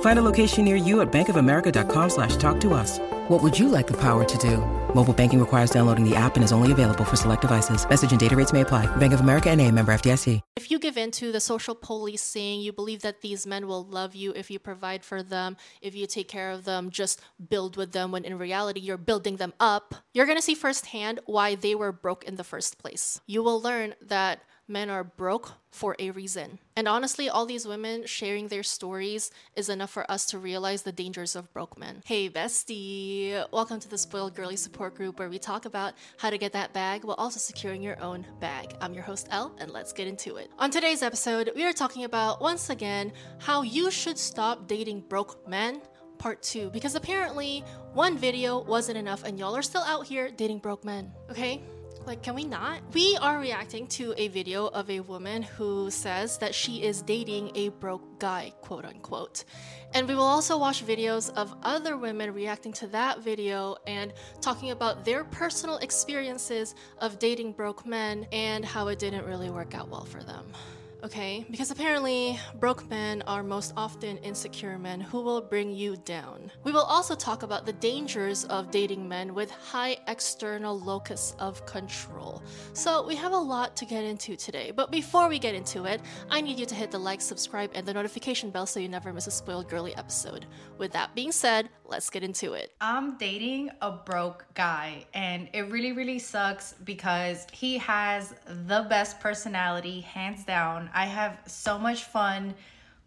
Find a location near you at bankofamerica.com slash talk to us. What would you like the power to do? Mobile banking requires downloading the app and is only available for select devices. Message and data rates may apply. Bank of America and a member FDIC. If you give in to the social policing, you believe that these men will love you if you provide for them, if you take care of them, just build with them, when in reality you're building them up, you're going to see firsthand why they were broke in the first place. You will learn that men are broke for a reason. And honestly, all these women sharing their stories is enough for us to realize the dangers of broke men. Hey, bestie! Welcome to the Spoiled Girly Support Group where we talk about how to get that bag while also securing your own bag. I'm your host, Elle, and let's get into it. On today's episode, we are talking about, once again, how you should stop dating broke men part two because apparently one video wasn't enough and y'all are still out here dating broke men, okay? Like, can we not? We are reacting to a video of a woman who says that she is dating a broke guy, quote unquote. And we will also watch videos of other women reacting to that video and talking about their personal experiences of dating broke men and how it didn't really work out well for them okay? Because apparently, broke men are most often insecure men who will bring you down. We will also talk about the dangers of dating men with high external locus of control. So, we have a lot to get into today, but before we get into it, I need you to hit the like, subscribe, and the notification bell so you never miss a spoiled girly episode. With that being said, let's get into it. I'm dating a broke guy, and it really, really sucks because he has the best personality, hands down. I have so much fun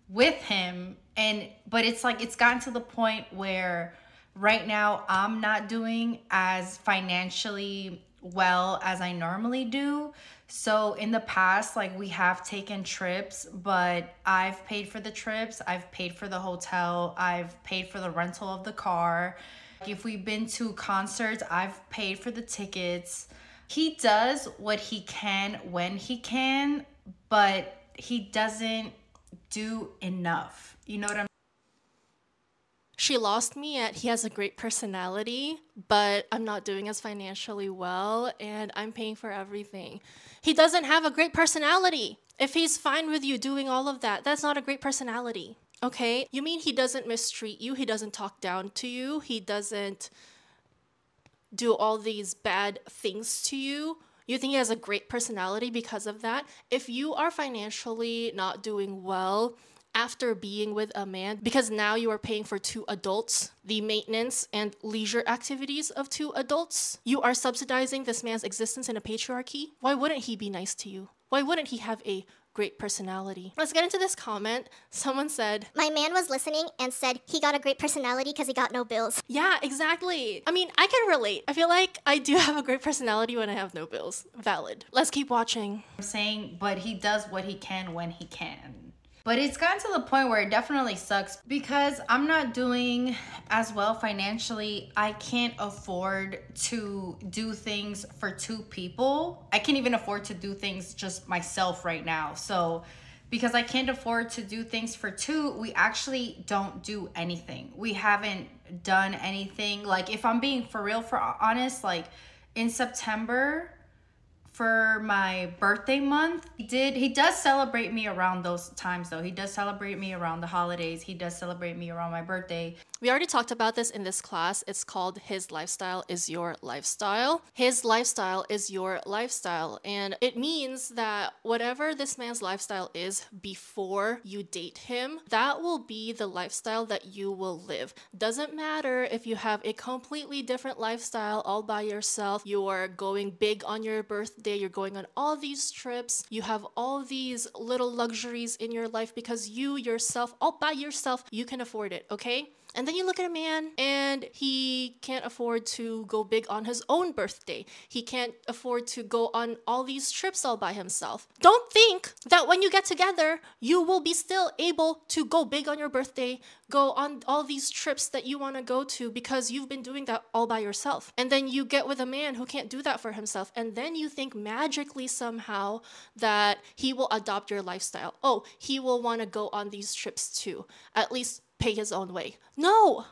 with him, and but it's like it's gotten to the point where right now I'm not doing as financially well as I normally do. So in the past, like we have taken trips, but I've paid for the trips, I've paid for the hotel, I've paid for the rental of the car. If we've been to concerts, I've paid for the tickets. He does what he can when he can, but he doesn't do enough. You know what I'm she lost me at he has a great personality, but I'm not doing as financially well and I'm paying for everything. He doesn't have a great personality. If he's fine with you doing all of that, that's not a great personality. Okay? You mean he doesn't mistreat you? He doesn't talk down to you? He doesn't do all these bad things to you? You think he has a great personality because of that? If you are financially not doing well, after being with a man because now you are paying for two adults, the maintenance and leisure activities of two adults. You are subsidizing this man's existence in a patriarchy. Why wouldn't he be nice to you? Why wouldn't he have a great personality. Let's get into this comment. Someone said, My man was listening and said he got a great personality because he got no bills. Yeah, exactly. I mean, I can relate. I feel like I do have a great personality when I have no bills. Valid. Let's keep watching. I'm saying, but he does what he can when he can. But it's gotten to the point where it definitely sucks because I'm not doing as well financially. I can't afford to do things for two people. I can't even afford to do things just myself right now. So, because I can't afford to do things for two, we actually don't do anything. We haven't done anything. Like, if I'm being for real, for honest, like in September, for my birthday month. He did he does celebrate me around those times though. He does celebrate me around the holidays. He does celebrate me around my birthday. We already talked about this in this class. It's called His Lifestyle is Your Lifestyle. His lifestyle is your lifestyle. And it means that whatever this man's lifestyle is before you date him, that will be the lifestyle that you will live. Doesn't matter if you have a completely different lifestyle all by yourself, you are going big on your birthday you're going on all these trips, you have all these little luxuries in your life because you yourself, all by yourself, you can afford it, okay? And then you look at a man and he can't afford to go big on his own birthday. He can't afford to go on all these trips all by himself. Don't think that when you get together, you will be still able to go big on your birthday, go on all these trips that you want to go to because you've been doing that all by yourself. And then you get with a man who can't do that for himself. And then you think magically somehow that he will adopt your lifestyle. Oh, he will want to go on these trips too. At least pay his own way. No!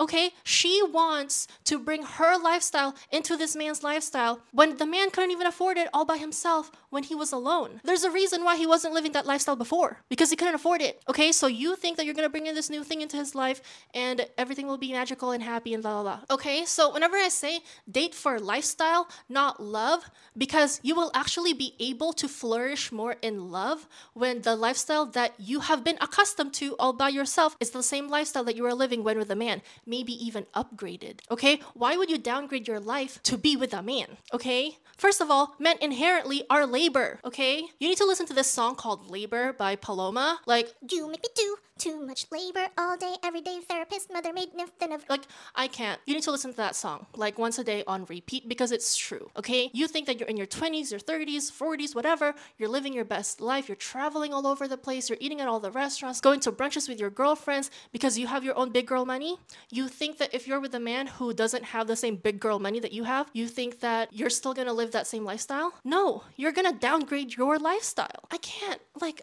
Okay, she wants to bring her lifestyle into this man's lifestyle when the man couldn't even afford it all by himself when he was alone. There's a reason why he wasn't living that lifestyle before because he couldn't afford it. Okay, so you think that you're gonna bring in this new thing into his life and everything will be magical and happy and blah blah blah. Okay, so whenever I say date for lifestyle, not love, because you will actually be able to flourish more in love when the lifestyle that you have been accustomed to all by yourself is the same lifestyle that you are living when with a man maybe even upgraded. Okay? Why would you downgrade your life to be with a man? Okay? First of all, men inherently are labor. Okay? You need to listen to this song called Labor by Paloma. Like, You make me do too much labor all day, every day. Therapist, mother, maid, nothing of. like I can't. You need to listen to that song like once a day on repeat because it's true. Okay? You think that you're in your 20s, your 30s, 40s, whatever, you're living your best life, you're traveling all over the place, you're eating at all the restaurants, going to brunches with your girlfriends because you have your own big girl money. You think that if you're with a man who doesn't have the same big girl money that you have, you think that you're still to live that same lifestyle? No, you're to downgrade your lifestyle. I can't. Like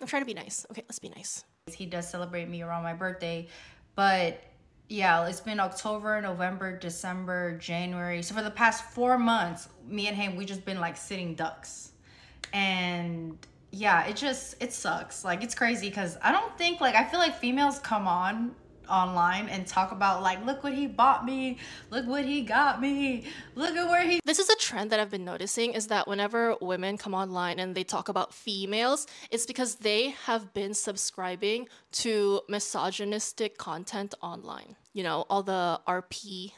I'm trying to be nice. Okay, let's be nice. He does celebrate me around my birthday, but yeah, it's been October, November, December, January. So for the past four months, me and him, we just been like sitting ducks, and yeah, it just it sucks. Like it's crazy because I don't think like I feel like females come on online and talk about like look what he bought me look what he got me look at where he This is a trend that I've been noticing is that whenever women come online and they talk about females, it's because they have been subscribing to misogynistic content online. You know, all the RP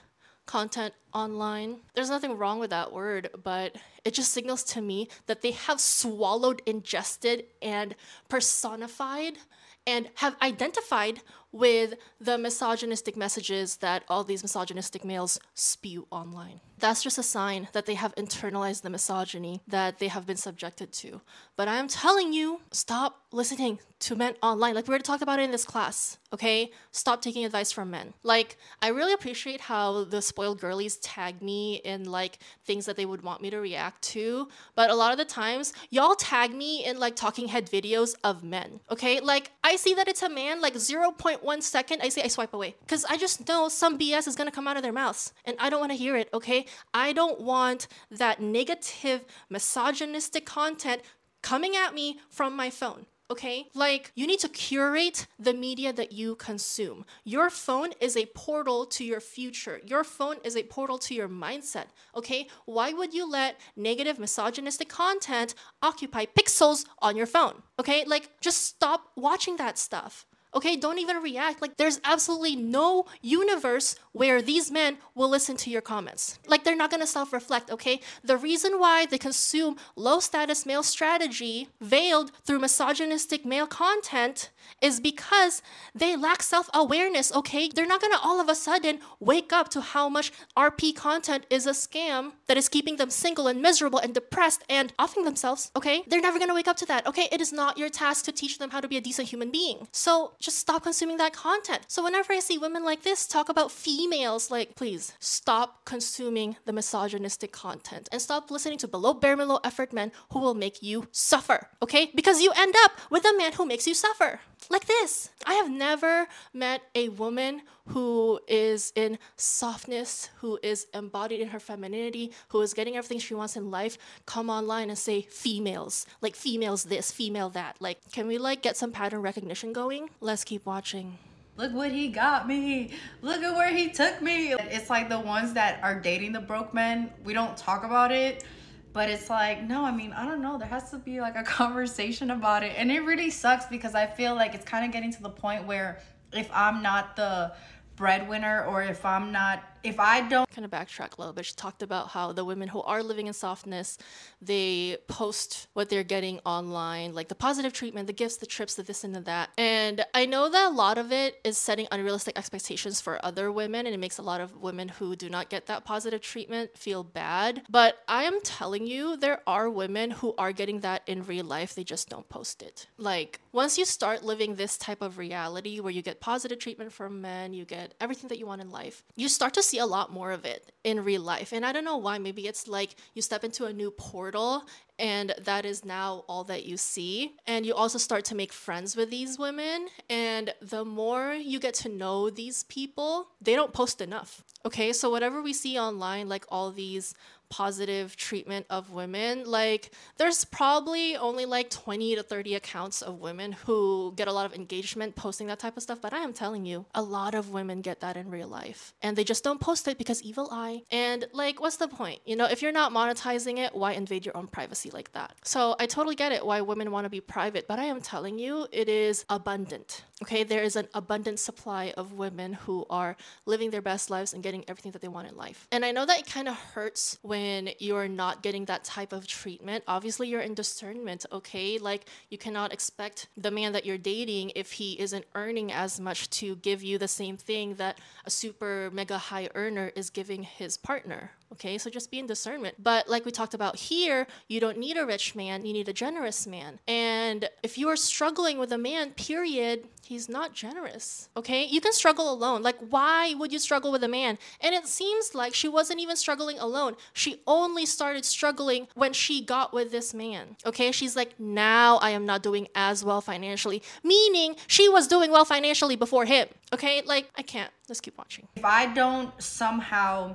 content online. There's nothing wrong with that word, but it just signals to me that they have swallowed, ingested, and personified and have identified with the misogynistic messages that all these misogynistic males spew online. That's just a sign that they have internalized the misogyny that they have been subjected to. But I am telling you, stop listening to men online. Like we already talked about it in this class, okay? Stop taking advice from men. Like, I really appreciate how the spoiled girlies tag me in like things that they would want me to react to. But a lot of the times, y'all tag me in like talking head videos of men, okay? Like, I see that it's a man, like 0.1 second, I say I swipe away. Because I just know some BS is gonna come out of their mouths. And I don't wanna hear it, okay? I don't want that negative, misogynistic content coming at me from my phone. Okay? Like, you need to curate the media that you consume. Your phone is a portal to your future. Your phone is a portal to your mindset. Okay? Why would you let negative, misogynistic content occupy pixels on your phone? Okay? Like, just stop watching that stuff. Okay, don't even react. Like, there's absolutely no universe where these men will listen to your comments. Like, they're not gonna self reflect, okay? The reason why they consume low status male strategy veiled through misogynistic male content is because they lack self awareness, okay? They're not gonna all of a sudden wake up to how much RP content is a scam that is keeping them single and miserable and depressed and offing themselves, okay? They're never gonna wake up to that, okay? It is not your task to teach them how to be a decent human being. So just stop consuming that content. So whenever I see women like this talk about females, like, please stop consuming the misogynistic content and stop listening to below bare below effort men who will make you suffer, okay? Because you end up with a man who makes you suffer. Like this. I have never met a woman who is in softness, who is embodied in her femininity, who is getting everything she wants in life, come online and say females, like females this, female that. Like, can we like get some pattern recognition going? Let's keep watching. look what he got me look at where he took me it's like the ones that are dating the broke men we don't talk about it but it's like no i mean i don't know there has to be like a conversation about it and it really sucks because i feel like it's kind of getting to the point where if i'm not the breadwinner or if i'm not if I don't kind of backtrack a little bit. She talked about how the women who are living in softness, they post what they're getting online, like the positive treatment, the gifts, the trips, the this and the that. And I know that a lot of it is setting unrealistic expectations for other women, and it makes a lot of women who do not get that positive treatment feel bad. But I am telling you, there are women who are getting that in real life, they just don't post it. Like, once you start living this type of reality where you get positive treatment from men, you get everything that you want in life, you start to see a lot more of it in real life. And I don't know why. Maybe it's like you step into a new portal and that is now all that you see. And you also start to make friends with these women. And the more you get to know these people, they don't post enough. Okay, so whatever we see online, like all these positive treatment of women. Like, there's probably only like 20 to 30 accounts of women who get a lot of engagement posting that type of stuff. But I am telling you, a lot of women get that in real life. And they just don't post it because evil eye. And like, what's the point? You know, if you're not monetizing it, why invade your own privacy like that? So I totally get it why women want to be private. But I am telling you, it is abundant. Okay, there is an abundant supply of women who are living their best lives and getting everything that they want in life. And I know that it kind of hurts when you're not getting that type of treatment. Obviously, you're in discernment, okay? Like, you cannot expect the man that you're dating if he isn't earning as much to give you the same thing that a super mega high earner is giving his partner, Okay, so just be in discernment. But like we talked about here, you don't need a rich man, you need a generous man. And if you are struggling with a man, period, he's not generous. Okay, you can struggle alone. Like, why would you struggle with a man? And it seems like she wasn't even struggling alone. She only started struggling when she got with this man. Okay, she's like, now I am not doing as well financially, meaning she was doing well financially before him. Okay, like, I can't. Let's keep watching. If I don't somehow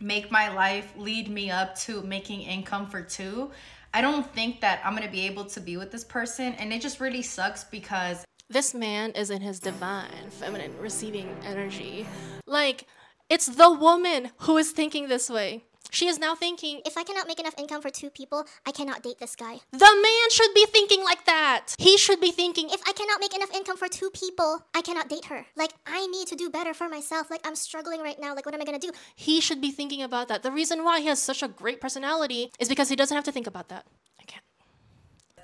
make my life lead me up to making income for two, I don't think that I'm gonna be able to be with this person. And it just really sucks because this man is in his divine feminine receiving energy. Like, it's the woman who is thinking this way. She is now thinking, If I cannot make enough income for two people, I cannot date this guy. the man should be thinking like that. He should be thinking, If I cannot make enough income for two people, I cannot date her. Like, I need to do better for myself. Like, I'm struggling right now. Like, what am I gonna do? he should be thinking about that. The reason why he has such a great personality is because he doesn't have to think about that. I can't.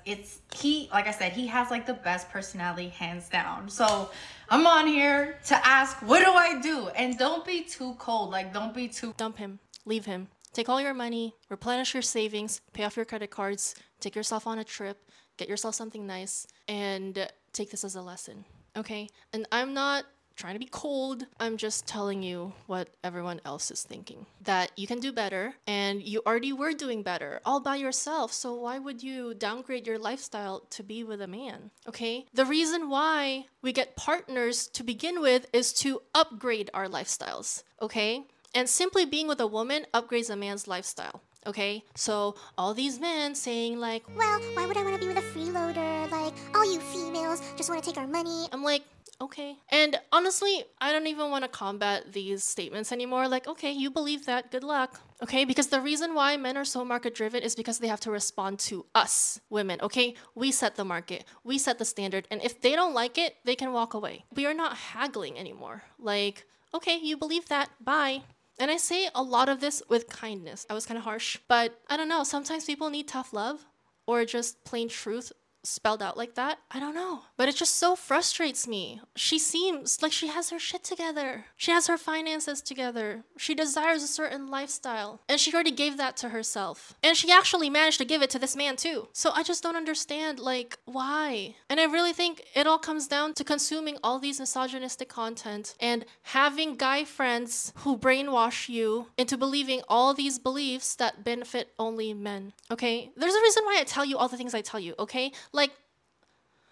it's he like I said, he has like the best personality hands down. So I'm on here to ask, what do I do? And don't be too cold. Like don't be too Dump him. Leave him. Take all your money, replenish your savings, pay off your credit cards, take yourself on a trip, get yourself something nice, and take this as a lesson. Okay? And I'm not trying to be cold. I'm just telling you what everyone else is thinking. That you can do better, and you already were doing better all by yourself. So why would you downgrade your lifestyle to be with a man? Okay? The reason why we get partners to begin with is to upgrade our lifestyles. Okay? And simply being with a woman upgrades a man's lifestyle. Okay? So all these men saying like, Well, why would I wanna be with a freeloader? Like, all you females just wanna take our money. I'm like, okay. And honestly, I don't even want to combat these statements anymore. Like, okay, you believe that, good luck. Okay, because the reason why men are so market driven is because they have to respond to us, women. Okay, we set the market, we set the standard, and if they don't like it, they can walk away. We are not haggling anymore. Like, okay, you believe that, bye. And I say a lot of this with kindness. I was kind of harsh, but I don't know. Sometimes people need tough love or just plain truth spelled out like that. I don't know. But it just so frustrates me. She seems like she has her shit together. She has her finances together. She desires a certain lifestyle. And she already gave that to herself. And she actually managed to give it to this man too. So I just don't understand, like, why? And I really think it all comes down to consuming all these misogynistic content and having guy friends who brainwash you into believing all these beliefs that benefit only men. Okay? There's a reason why I tell you all the things I tell you, okay? Like,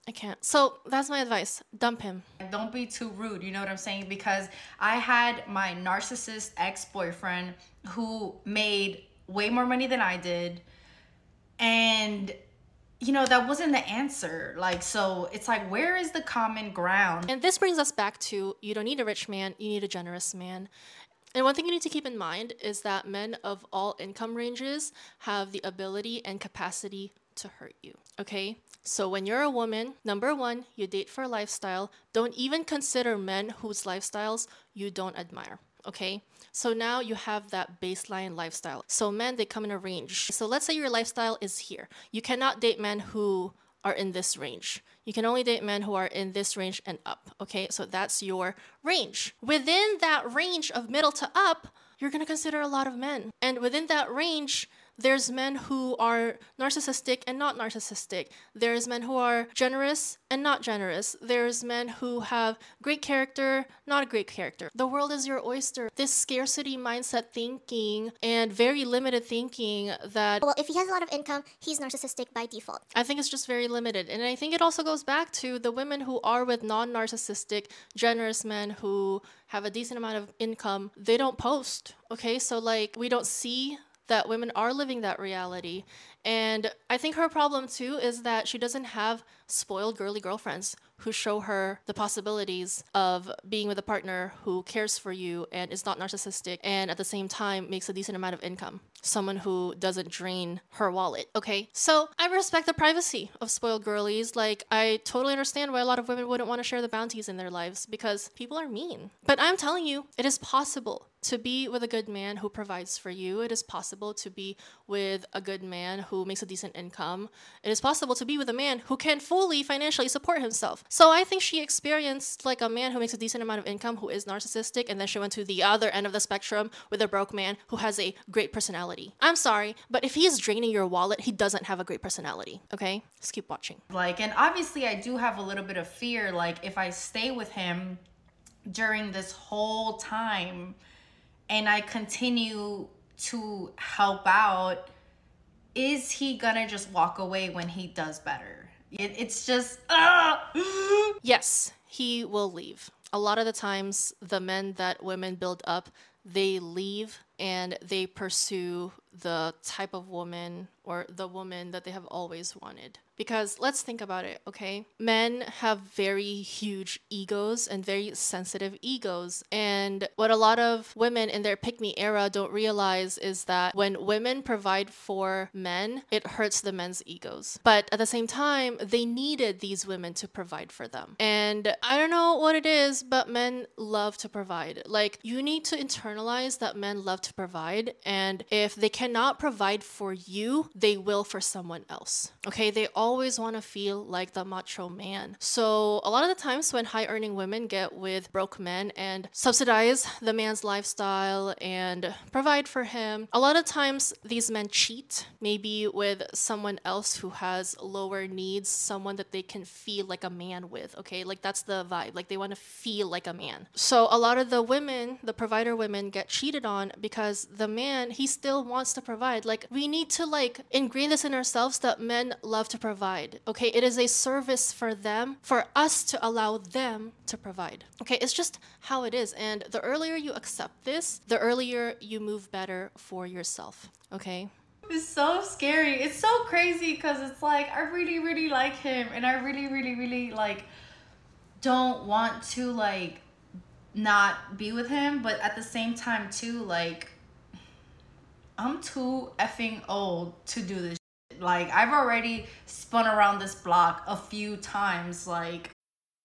I can't. So that's my advice. Dump him. don't be too rude you know what i'm saying because i had my narcissist ex-boyfriend who made way more money than i did and you know that wasn't the answer like so it's like where is the common ground And this brings us back to you don't need a rich man, you need a generous man. And one thing you need to keep in mind is that men of all income ranges have the ability and capacity to hurt you. Okay? So when you're a woman, number one, you date for lifestyle. Don't even consider men whose lifestyles you don't admire. Okay. So now you have that baseline lifestyle. So men, they come in a range. So let's say your lifestyle is here. You cannot date men who are in this range. You can only date men who are in this range and up. Okay, so that's your range. Within that range of middle to up, you're gonna consider a lot of men. And within that range, there's men who are narcissistic and not narcissistic. There's men who are generous and not generous. There's men who have great character, not a great character. The world is your oyster. This scarcity mindset thinking and very limited thinking that Well, if he has a lot of income, he's narcissistic by default. I think it's just very limited. And I think it also goes back to the women who are with non narcissistic, generous men who have a decent amount of income. They don't post. Okay. So, like, we don't see that women are living that reality. And I think her problem too is that she doesn't have spoiled girly girlfriends who show her the possibilities of being with a partner who cares for you and is not narcissistic and at the same time makes a decent amount of income. Someone who doesn't drain her wallet. Okay, so I respect the privacy of spoiled girlies. Like, I totally understand why a lot of women wouldn't want to share the bounties in their lives because people are mean. But I'm telling you, it is possible to be with a good man who provides for you. It is possible to be with a good man who makes a decent income. It is possible to be with a man who can fully financially support himself. So I think she experienced like a man who makes a decent amount of income who is narcissistic, and then she went to the other end of the spectrum with a broke man who has a great personality. I'm sorry, but if he is draining your wallet, he doesn't have a great personality. Okay? Just keep watching. Like, and obviously, I do have a little bit of fear. Like, if I stay with him during this whole time and I continue to help out, is he gonna just walk away when he does better? It, it's just, ah! Yes, he will leave. A lot of the times, the men that women build up, they leave and they pursue the type of woman or the woman that they have always wanted. Because let's think about it, okay? Men have very huge egos and very sensitive egos. And what a lot of women in their pick me era don't realize is that when women provide for men, it hurts the men's egos. But at the same time, they needed these women to provide for them. And I don't know what it is, but men love to provide. Like, you need to internalize that men love to provide. And if they cannot provide for you, they will for someone else. Okay, they always want to feel like the macho man. So, a lot of the times when high earning women get with broke men and subsidize the man's lifestyle and provide for him, a lot of times these men cheat, maybe with someone else who has lower needs, someone that they can feel like a man with. Okay, like that's the vibe. Like they want to feel like a man. So, a lot of the women, the provider women, get cheated on because the man, he still wants to provide. Like, we need to like ingrain this in ourselves that men love to provide. Okay, it is a service for them, for us to allow them to provide. Okay, it's just how it is. And the earlier you accept this, the earlier you move better for yourself. Okay. It's so scary. It's so crazy because it's like I really, really like him, and I really, really, really like don't want to like not be with him, but at the same time too, like I'm too effing old to do this. Shit. Like I've already spun around this block a few times. Like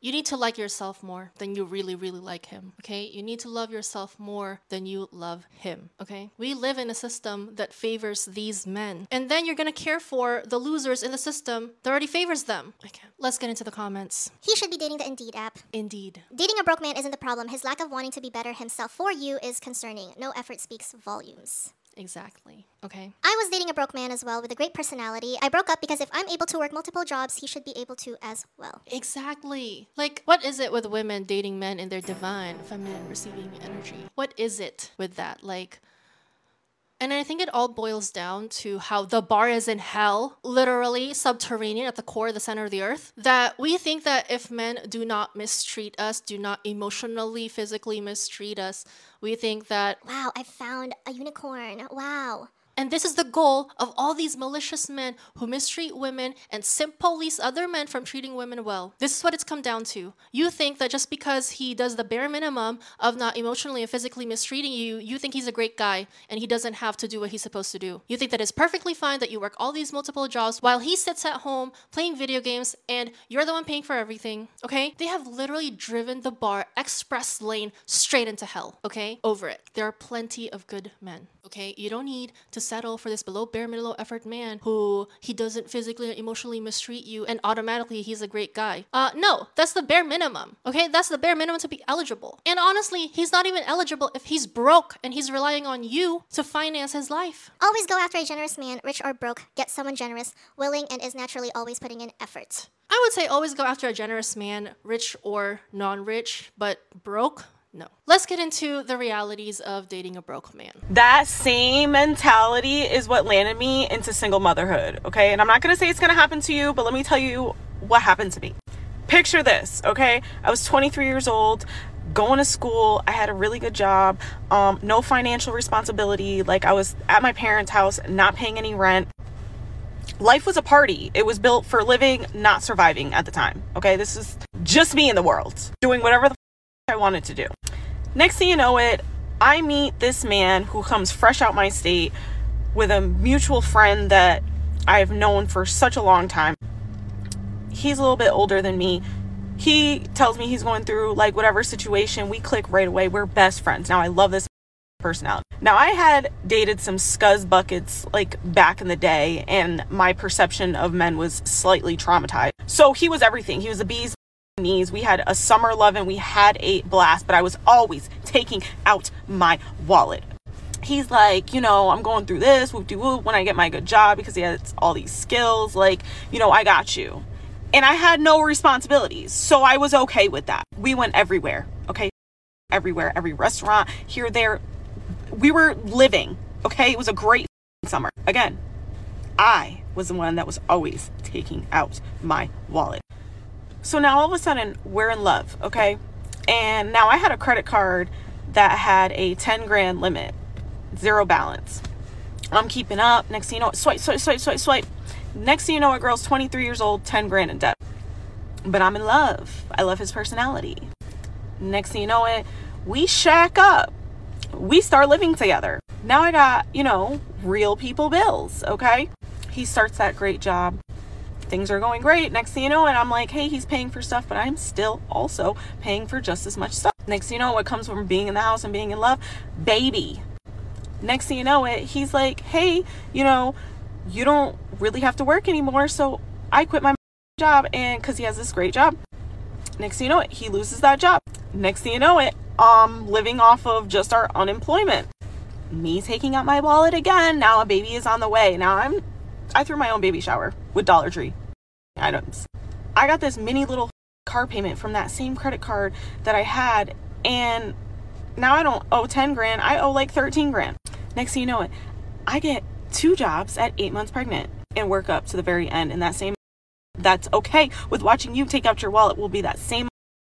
You need to like yourself more than you really, really like him. Okay. You need to love yourself more than you love him. Okay. We live in a system that favors these men. And then you're going to care for the losers in the system that already favors them. Okay. Let's get into the comments. He should be dating the Indeed app. Indeed. Dating a broke man isn't the problem. His lack of wanting to be better himself for you is concerning. No effort speaks volumes. Exactly. Okay. I was dating a broke man as well with a great personality. I broke up because if I'm able to work multiple jobs, he should be able to as well. Exactly. Like, what is it with women dating men in their divine feminine receiving energy? What is it with that? Like, And I think it all boils down to how the bar is in hell, literally subterranean at the core, the center of the earth. That we think that if men do not mistreat us, do not emotionally, physically mistreat us, we think that Wow, I found a unicorn. Wow. And this is the goal of all these malicious men who mistreat women and simp police other men from treating women well. This is what it's come down to. You think that just because he does the bare minimum of not emotionally and physically mistreating you, you think he's a great guy and he doesn't have to do what he's supposed to do. You think that it's perfectly fine that you work all these multiple jobs while he sits at home playing video games and you're the one paying for everything, okay? They have literally driven the bar express lane straight into hell, okay? Over it. There are plenty of good men, okay? You don't need to settle for this below bare minimum effort man who he doesn't physically and emotionally mistreat you and automatically he's a great guy. Uh no, that's the bare minimum. Okay? That's the bare minimum to be eligible. And honestly, he's not even eligible if he's broke and he's relying on you to finance his life. Always go after a generous man, rich or broke. Get someone generous, willing, and is naturally always putting in effort. I would say always go after a generous man, rich or non-rich, but broke no. Let's get into the realities of dating a broke man. That same mentality is what landed me into single motherhood, okay? And I'm not gonna say it's gonna happen to you, but let me tell you what happened to me. Picture this, okay? I was 23 years old, going to school. I had a really good job, um, no financial responsibility. Like, I was at my parents' house, not paying any rent. Life was a party. It was built for living, not surviving at the time, okay? This is just me in the world, doing whatever the I wanted to do. Next thing you know it, I meet this man who comes fresh out my state with a mutual friend that I've known for such a long time. He's a little bit older than me. He tells me he's going through like whatever situation. We click right away. We're best friends. Now I love this personality. Now I had dated some scuzz buckets like back in the day and my perception of men was slightly traumatized. So he was everything. He was a bee's knees. We had a summer love and we had a blast, but I was always taking out my wallet. He's like, you know, I'm going through this, whoop de whoop, when I get my good job because he has all these skills. Like, you know, I got you. And I had no responsibilities. So I was okay with that. We went everywhere, okay? Everywhere, every restaurant, here, there. We were living, okay? It was a great summer. Again, I was the one that was always taking out my wallet. So now all of a sudden we're in love, okay? And now I had a credit card that had a 10 grand limit, zero balance. I'm keeping up. Next thing you know, swipe, swipe, swipe, swipe, swipe. Next thing you know, a girl's 23 years old, 10 grand in debt. But I'm in love. I love his personality. Next thing you know it, we shack up. We start living together. Now I got, you know, real people bills, okay? He starts that great job things are going great. Next thing you know, and I'm like, hey, he's paying for stuff, but I'm still also paying for just as much stuff. Next thing you know, what comes from being in the house and being in love? Baby. Next thing you know it, he's like, hey, you know, you don't really have to work anymore. So I quit my job and because he has this great job. Next thing you know it, he loses that job. Next thing you know it, um, living off of just our unemployment. Me taking out my wallet again. Now a baby is on the way. Now I'm I threw my own baby shower with Dollar Tree items. I got this mini little car payment from that same credit card that I had, and now I don't owe 10 grand, I owe like 13 grand. Next thing you know it, I get two jobs at eight months pregnant and work up to the very end and that same that's okay with watching you take out your wallet will be that same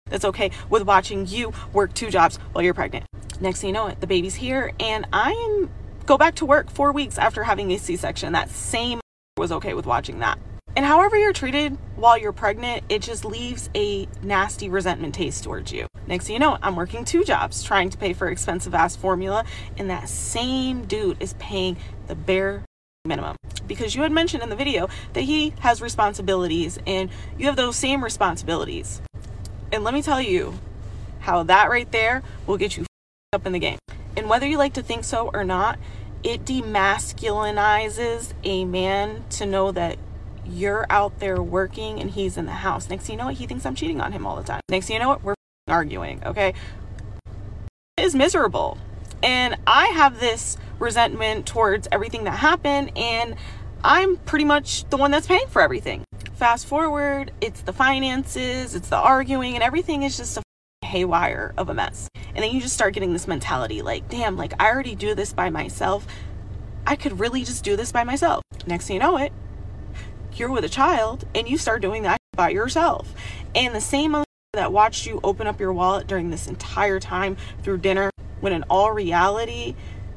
that's okay with watching you work two jobs while you're pregnant. Next thing you know it, the baby's here and I'm go back to work four weeks after having a C-section. That same was okay with watching that. And however you're treated while you're pregnant, it just leaves a nasty resentment taste towards you. Next thing you know, I'm working two jobs trying to pay for expensive ass formula, and that same dude is paying the bare minimum. Because you had mentioned in the video that he has responsibilities and you have those same responsibilities. And let me tell you how that right there will get you up in the game. And whether you like to think so or not, it demasculinizes a man to know that you're out there working and he's in the house. Next you know what, he thinks I'm cheating on him all the time. Next you know what, we're arguing, okay? It is miserable. And I have this resentment towards everything that happened, and I'm pretty much the one that's paying for everything. Fast forward, it's the finances, it's the arguing, and everything is just a haywire of a mess. And then you just start getting this mentality like, damn, like I already do this by myself. I could really just do this by myself. Next thing you know it, you're with a child and you start doing that by yourself. And the same that watched you open up your wallet during this entire time through dinner, when in all reality,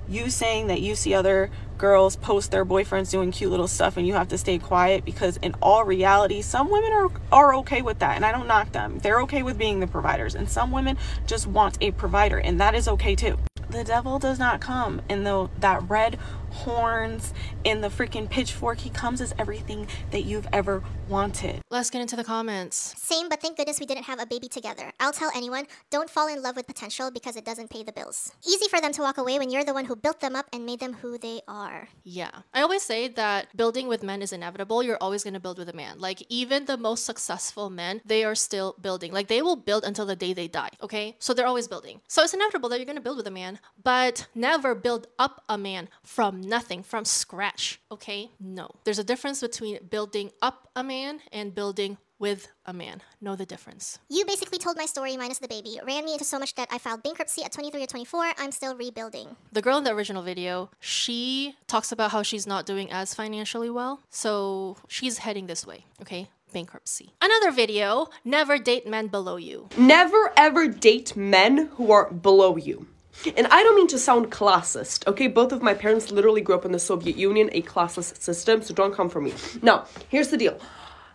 you saying that you see other girls post their boyfriends doing cute little stuff and you have to stay quiet because in all reality some women are are okay with that and I don't knock them. They're okay with being the providers and some women just want a provider and that is okay too. The devil does not come in the that red horns in the freaking pitchfork. He comes as everything that you've ever wanted. Let's get into the comments. Same, but thank goodness we didn't have a baby together. I'll tell anyone don't fall in love with potential because it doesn't pay the bills. Easy for them to walk away when you're the one who built them up and made them who they are. Yeah. I always say that building with men is inevitable. You're always going to build with a man. Like, even the most successful men, they are still building. Like, they will build until the day they die, okay? So they're always building. So it's inevitable that you're going to build with a man, but never build up a man from nothing, from scratch, okay? No. There's a difference between building up a man and building with a man. Know the difference. You basically told my story minus the baby, ran me into so much debt I filed bankruptcy at 23 or 24. I'm still rebuilding. The girl in the original video, she talks about how she's not doing as financially well. So she's heading this way, okay? Bankruptcy. Another video, never date men below you. Never ever date men who are below you. And I don't mean to sound classist, okay? Both of my parents literally grew up in the Soviet Union, a classist system, so don't come for me. Now, here's the deal.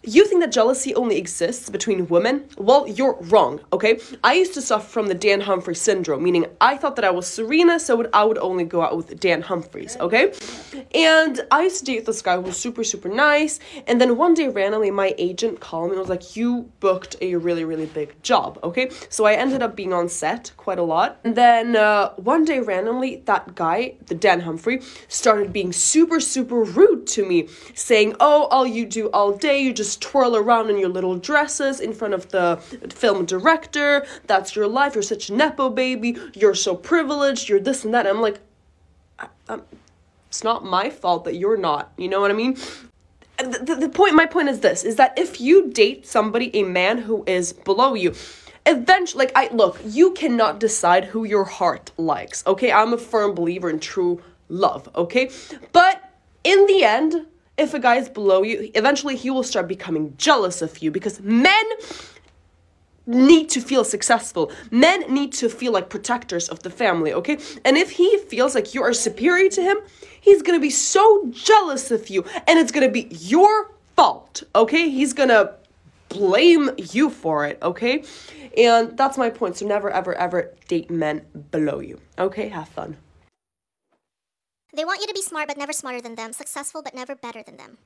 You think that jealousy only exists between women? Well, you're wrong, okay? I used to suffer from the Dan Humphrey syndrome, meaning I thought that I was Serena, so I would only go out with Dan Humphreys, okay? And I used to date this guy who was super, super nice. And then one day, randomly, my agent called me and was like, You booked a really, really big job, okay? So I ended up being on set quite a lot. And then uh, one day, randomly, that guy, the Dan Humphrey, started being super, super rude to me, saying, Oh, all you do all day, you just twirl around in your little dresses in front of the film director. That's your life. You're such a nepo baby. You're so privileged. You're this and that. And I'm like, I, I'm, it's not my fault that you're not. You know what I mean? The, the, the point, my point is this: is that if you date somebody, a man who is below you, eventually, like I look, you cannot decide who your heart likes. Okay, I'm a firm believer in true love. Okay, but in the end, if a guy is below you, eventually he will start becoming jealous of you because men need to feel successful. Men need to feel like protectors of the family, okay? And if he feels like you are superior to him, he's gonna be so jealous of you, and it's gonna be your fault, okay? He's gonna blame you for it, okay? And that's my point. So never, ever, ever date men below you, okay? Have fun. They want you to be smart but never smarter than them, successful but never better than them.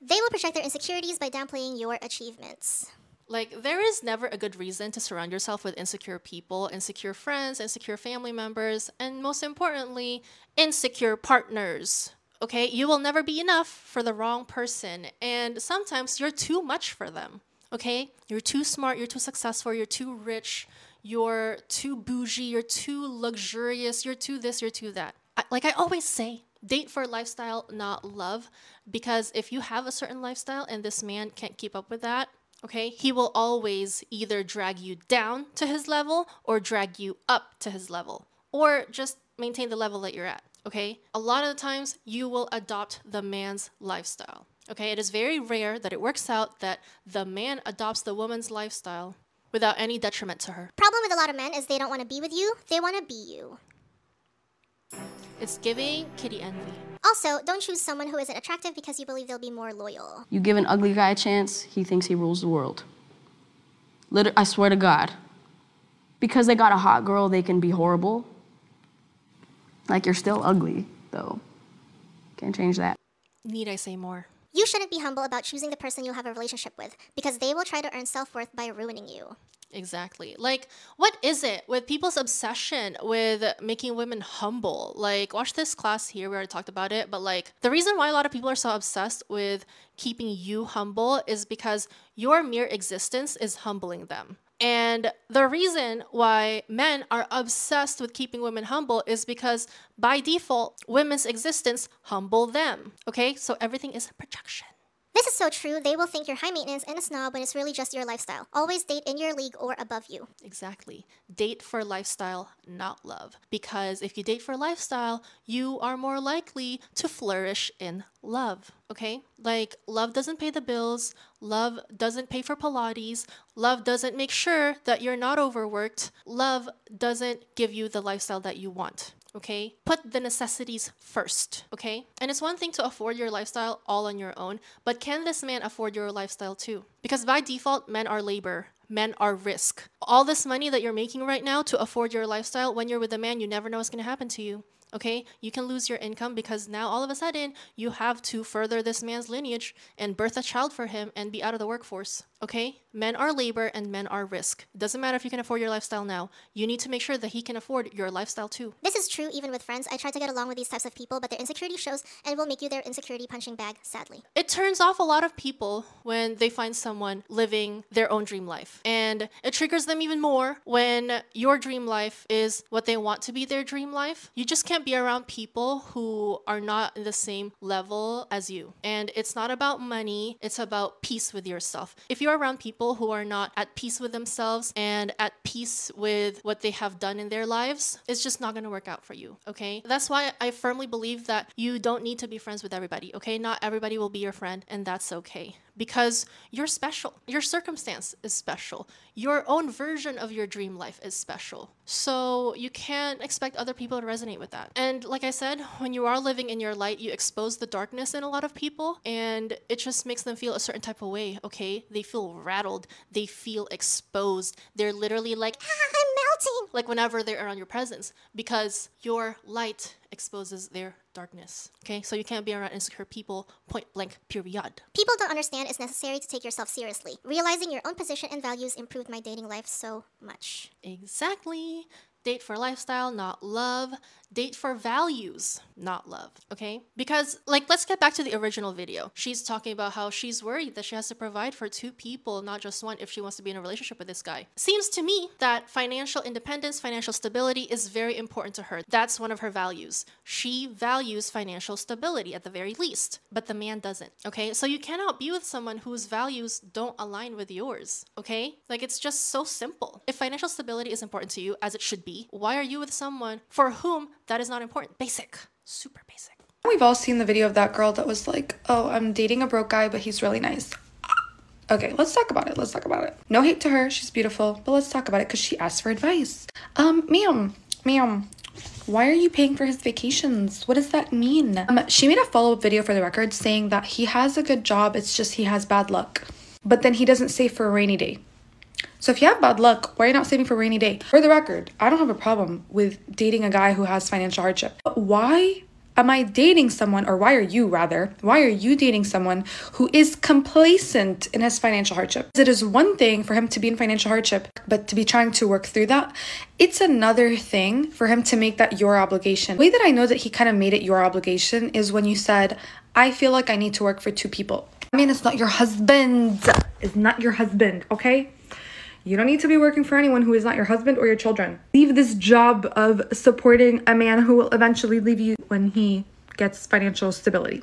They will project their insecurities by downplaying your achievements. Like, there is never a good reason to surround yourself with insecure people, insecure friends, insecure family members, and most importantly, insecure partners. Okay, you will never be enough for the wrong person, and sometimes you're too much for them. Okay, you're too smart, you're too successful, you're too rich, you're too bougie, you're too luxurious, you're too this, you're too that. I, like I always say, date for lifestyle, not love, because if you have a certain lifestyle and this man can't keep up with that, okay, he will always either drag you down to his level or drag you up to his level, or just maintain the level that you're at. Okay, a lot of the times you will adopt the man's lifestyle. Okay, it is very rare that it works out that the man adopts the woman's lifestyle without any detriment to her. Problem with a lot of men is they don't want to be with you, they want to be you. It's giving kitty envy. Also, don't choose someone who isn't attractive because you believe they'll be more loyal. You give an ugly guy a chance, he thinks he rules the world. Liter- I swear to God. Because they got a hot girl, they can be horrible. Like, you're still ugly, though. Can't change that. Need I say more? You shouldn't be humble about choosing the person you'll have a relationship with because they will try to earn self worth by ruining you. Exactly. Like, what is it with people's obsession with making women humble? Like, watch this class here. We already talked about it. But, like, the reason why a lot of people are so obsessed with keeping you humble is because your mere existence is humbling them. And the reason why men are obsessed with keeping women humble is because by default, women's existence humble them. Okay? So everything is a projection. This is so true. They will think you're high maintenance and a snob when it's really just your lifestyle. Always date in your league or above you. Exactly. Date for lifestyle, not love. Because if you date for lifestyle, you are more likely to flourish in love. Okay? Like, love doesn't pay the bills, love doesn't pay for Pilates, love doesn't make sure that you're not overworked, love doesn't give you the lifestyle that you want okay? Put the necessities first, okay? And it's one thing to afford your lifestyle all on your own, but can this man afford your lifestyle too? Because by default, men are labor. Men are risk. All this money that you're making right now to afford your lifestyle, when you're with a man, you never know what's gonna happen to you okay? You can lose your income because now all of a sudden you have to further this man's lineage and birth a child for him and be out of the workforce, okay? Men are labor and men are risk. It doesn't matter if you can afford your lifestyle now. You need to make sure that he can afford your lifestyle too. This is true even with friends. I try to get along with these types of people, but their insecurity shows and will make you their insecurity punching bag, sadly. It turns off a lot of people when they find someone living their own dream life. And it triggers them even more when your dream life is what they want to be their dream life. You just can't be around people who are not in the same level as you. And it's not about money, it's about peace with yourself. If you're around people people who are not at peace with themselves and at peace with what they have done in their lives, it's just not going to work out for you, okay? That's why I firmly believe that you don't need to be friends with everybody, okay? Not everybody will be your friend, and that's okay because you're special. Your circumstance is special. Your own version of your dream life is special. So you can't expect other people to resonate with that. And like I said, when you are living in your light, you expose the darkness in a lot of people and it just makes them feel a certain type of way, okay? They feel rattled, they feel exposed. They're literally like, ah, I'm melting. Like whenever they're around your presence because your light exposes their darkness. Okay, so you can't be around insecure people, point blank, period. People don't understand it's necessary to take yourself seriously. Realizing your own position and values improved my dating life so much. Exactly. Date for lifestyle, not love. Date for values, not love. Okay? Because, like, let's get back to the original video. She's talking about how she's worried that she has to provide for two people, not just one, if she wants to be in a relationship with this guy. Seems to me that financial independence, financial stability is very important to her. That's one of her values. She values financial stability at the very least, but the man doesn't. Okay? So you cannot be with someone whose values don't align with yours. Okay? Like, it's just so simple. If financial stability is important to you, as it should be, why are you with someone for whom that is not important? Basic, super basic. We've all seen the video of that girl that was like, oh, I'm dating a broke guy, but he's really nice. Okay, let's talk about it. Let's talk about it. No hate to her, she's beautiful, but let's talk about it because she asked for advice. Um, ma'am, ma'am, why are you paying for his vacations? What does that mean? Um, she made a follow up video for the record saying that he has a good job, it's just he has bad luck. But then he doesn't save for a rainy day. So if you have bad luck, why are you not saving for a rainy day? For the record, I don't have a problem with dating a guy who has financial hardship. But why am I dating someone, or why are you rather, why are you dating someone who is complacent in his financial hardship? It is one thing for him to be in financial hardship, but to be trying to work through that, it's another thing for him to make that your obligation. The way that I know that he kind of made it your obligation is when you said, I feel like I need to work for two people. I mean, it's not your husband. It's not your husband, okay? You don't need to be working for anyone who is not your husband or your children. Leave this job of supporting a man who will eventually leave you when he gets financial stability.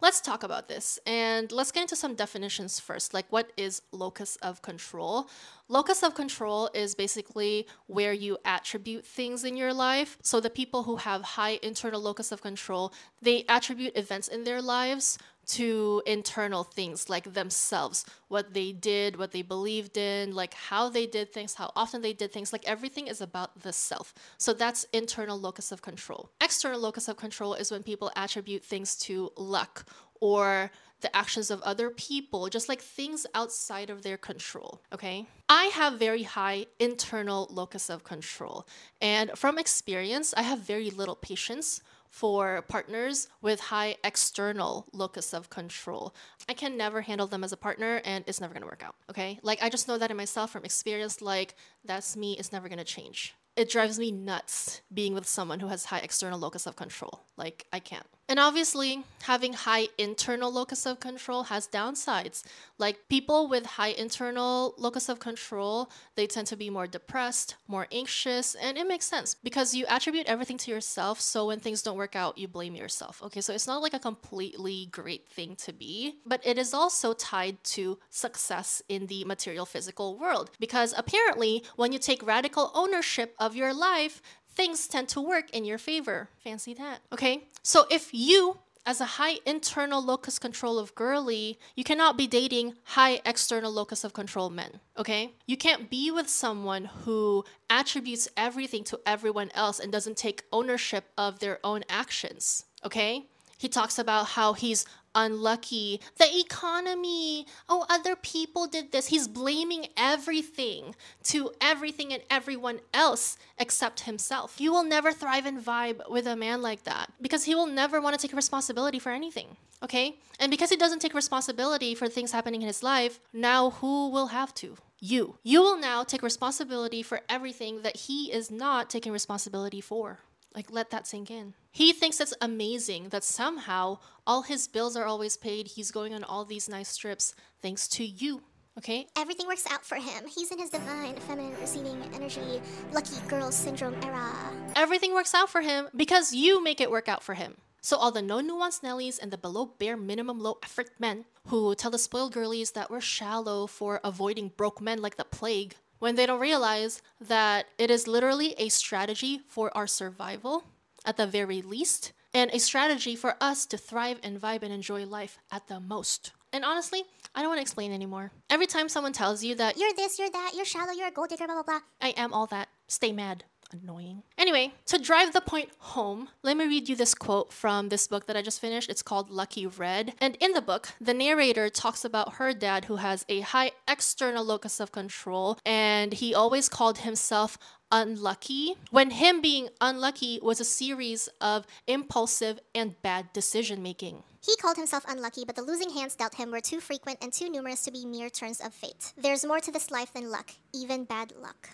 Let's talk about this and let's get into some definitions first. Like, what is locus of control? Locus of control is basically where you attribute things in your life. So, the people who have high internal locus of control, they attribute events in their lives to internal things like themselves, what they did, what they believed in, like how they did things, how often they did things. Like everything is about the self. So that's internal locus of control. External locus of control is when people attribute things to luck or the actions of other people, just like things outside of their control. Okay. I have very high internal locus of control. And from experience, I have very little patience for partners with high external locus of control. I can never handle them as a partner and it's never gonna work out, okay? Like, I just know that in myself from experience, like, that's me, it's never gonna change. It drives me nuts being with someone who has high external locus of control. Like, I can't. And obviously, having high internal locus of control has downsides. Like people with high internal locus of control, they tend to be more depressed, more anxious, and it makes sense because you attribute everything to yourself. So when things don't work out, you blame yourself. Okay, so it's not like a completely great thing to be, but it is also tied to success in the material physical world because apparently, when you take radical ownership of your life, things tend to work in your favor. Fancy that. Okay? So if you as a high internal locus control of girly, you cannot be dating high external locus of control men, okay? You can't be with someone who attributes everything to everyone else and doesn't take ownership of their own actions, okay? He talks about how he's unlucky. The economy. Oh, other people did this. He's blaming everything to everything and everyone else except himself. You will never thrive and vibe with a man like that because he will never want to take responsibility for anything. Okay? And because he doesn't take responsibility for things happening in his life, now who will have to? You. You will now take responsibility for everything that he is not taking responsibility for. Like, let that sink in. He thinks it's amazing that somehow all his bills are always paid. He's going on all these nice trips thanks to you. Okay? Everything works out for him. He's in his divine, feminine, receiving energy, lucky girl syndrome era. Everything works out for him because you make it work out for him. So all the no nuance Nellies and the below bare minimum low effort men who tell the spoiled girlies that we're shallow for avoiding broke men like the plague when they don't realize that it is literally a strategy for our survival at the very least, and a strategy for us to thrive and vibe and enjoy life at the most. And honestly, I don't want to explain anymore. Every time someone tells you that You're this, you're that, you're shallow, you're a gold digger, blah, blah, blah. I am all that, stay mad. Annoying. Anyway, to drive the point home, let me read you this quote from this book that I just finished. It's called Lucky Red. And in the book, the narrator talks about her dad who has a high external locus of control, and he always called himself unlucky when him being unlucky was a series of impulsive and bad decision making. He called himself unlucky, but the losing hands dealt him were too frequent and too numerous to be mere turns of fate. There's more to this life than luck, even bad luck.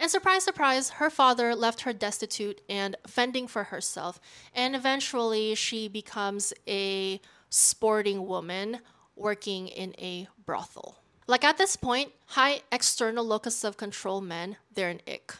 And surprise, surprise, her father left her destitute and fending for herself. And eventually, she becomes a sporting woman working in a brothel. Like at this point, high external locus of control men, they're an ick.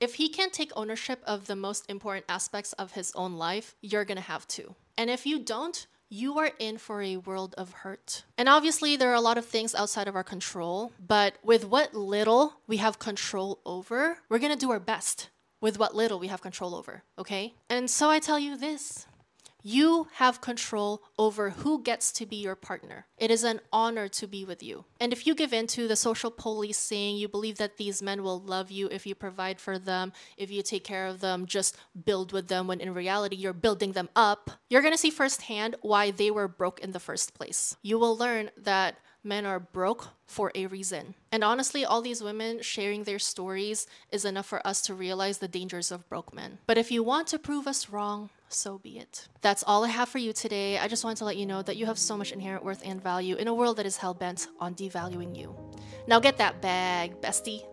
If he can't take ownership of the most important aspects of his own life, you're gonna have to. And if you don't, you are in for a world of hurt. And obviously, there are a lot of things outside of our control, but with what little we have control over, we're gonna do our best with what little we have control over, okay? And so I tell you this you have control over who gets to be your partner. It is an honor to be with you. And if you give in to the social police saying you believe that these men will love you if you provide for them, if you take care of them, just build with them, when in reality you're building them up, you're gonna see firsthand why they were broke in the first place. You will learn that men are broke for a reason. And honestly, all these women sharing their stories is enough for us to realize the dangers of broke men. But if you want to prove us wrong, so be it. That's all I have for you today. I just wanted to let you know that you have so much inherent worth and value in a world that is hell bent on devaluing you. Now get that bag, bestie.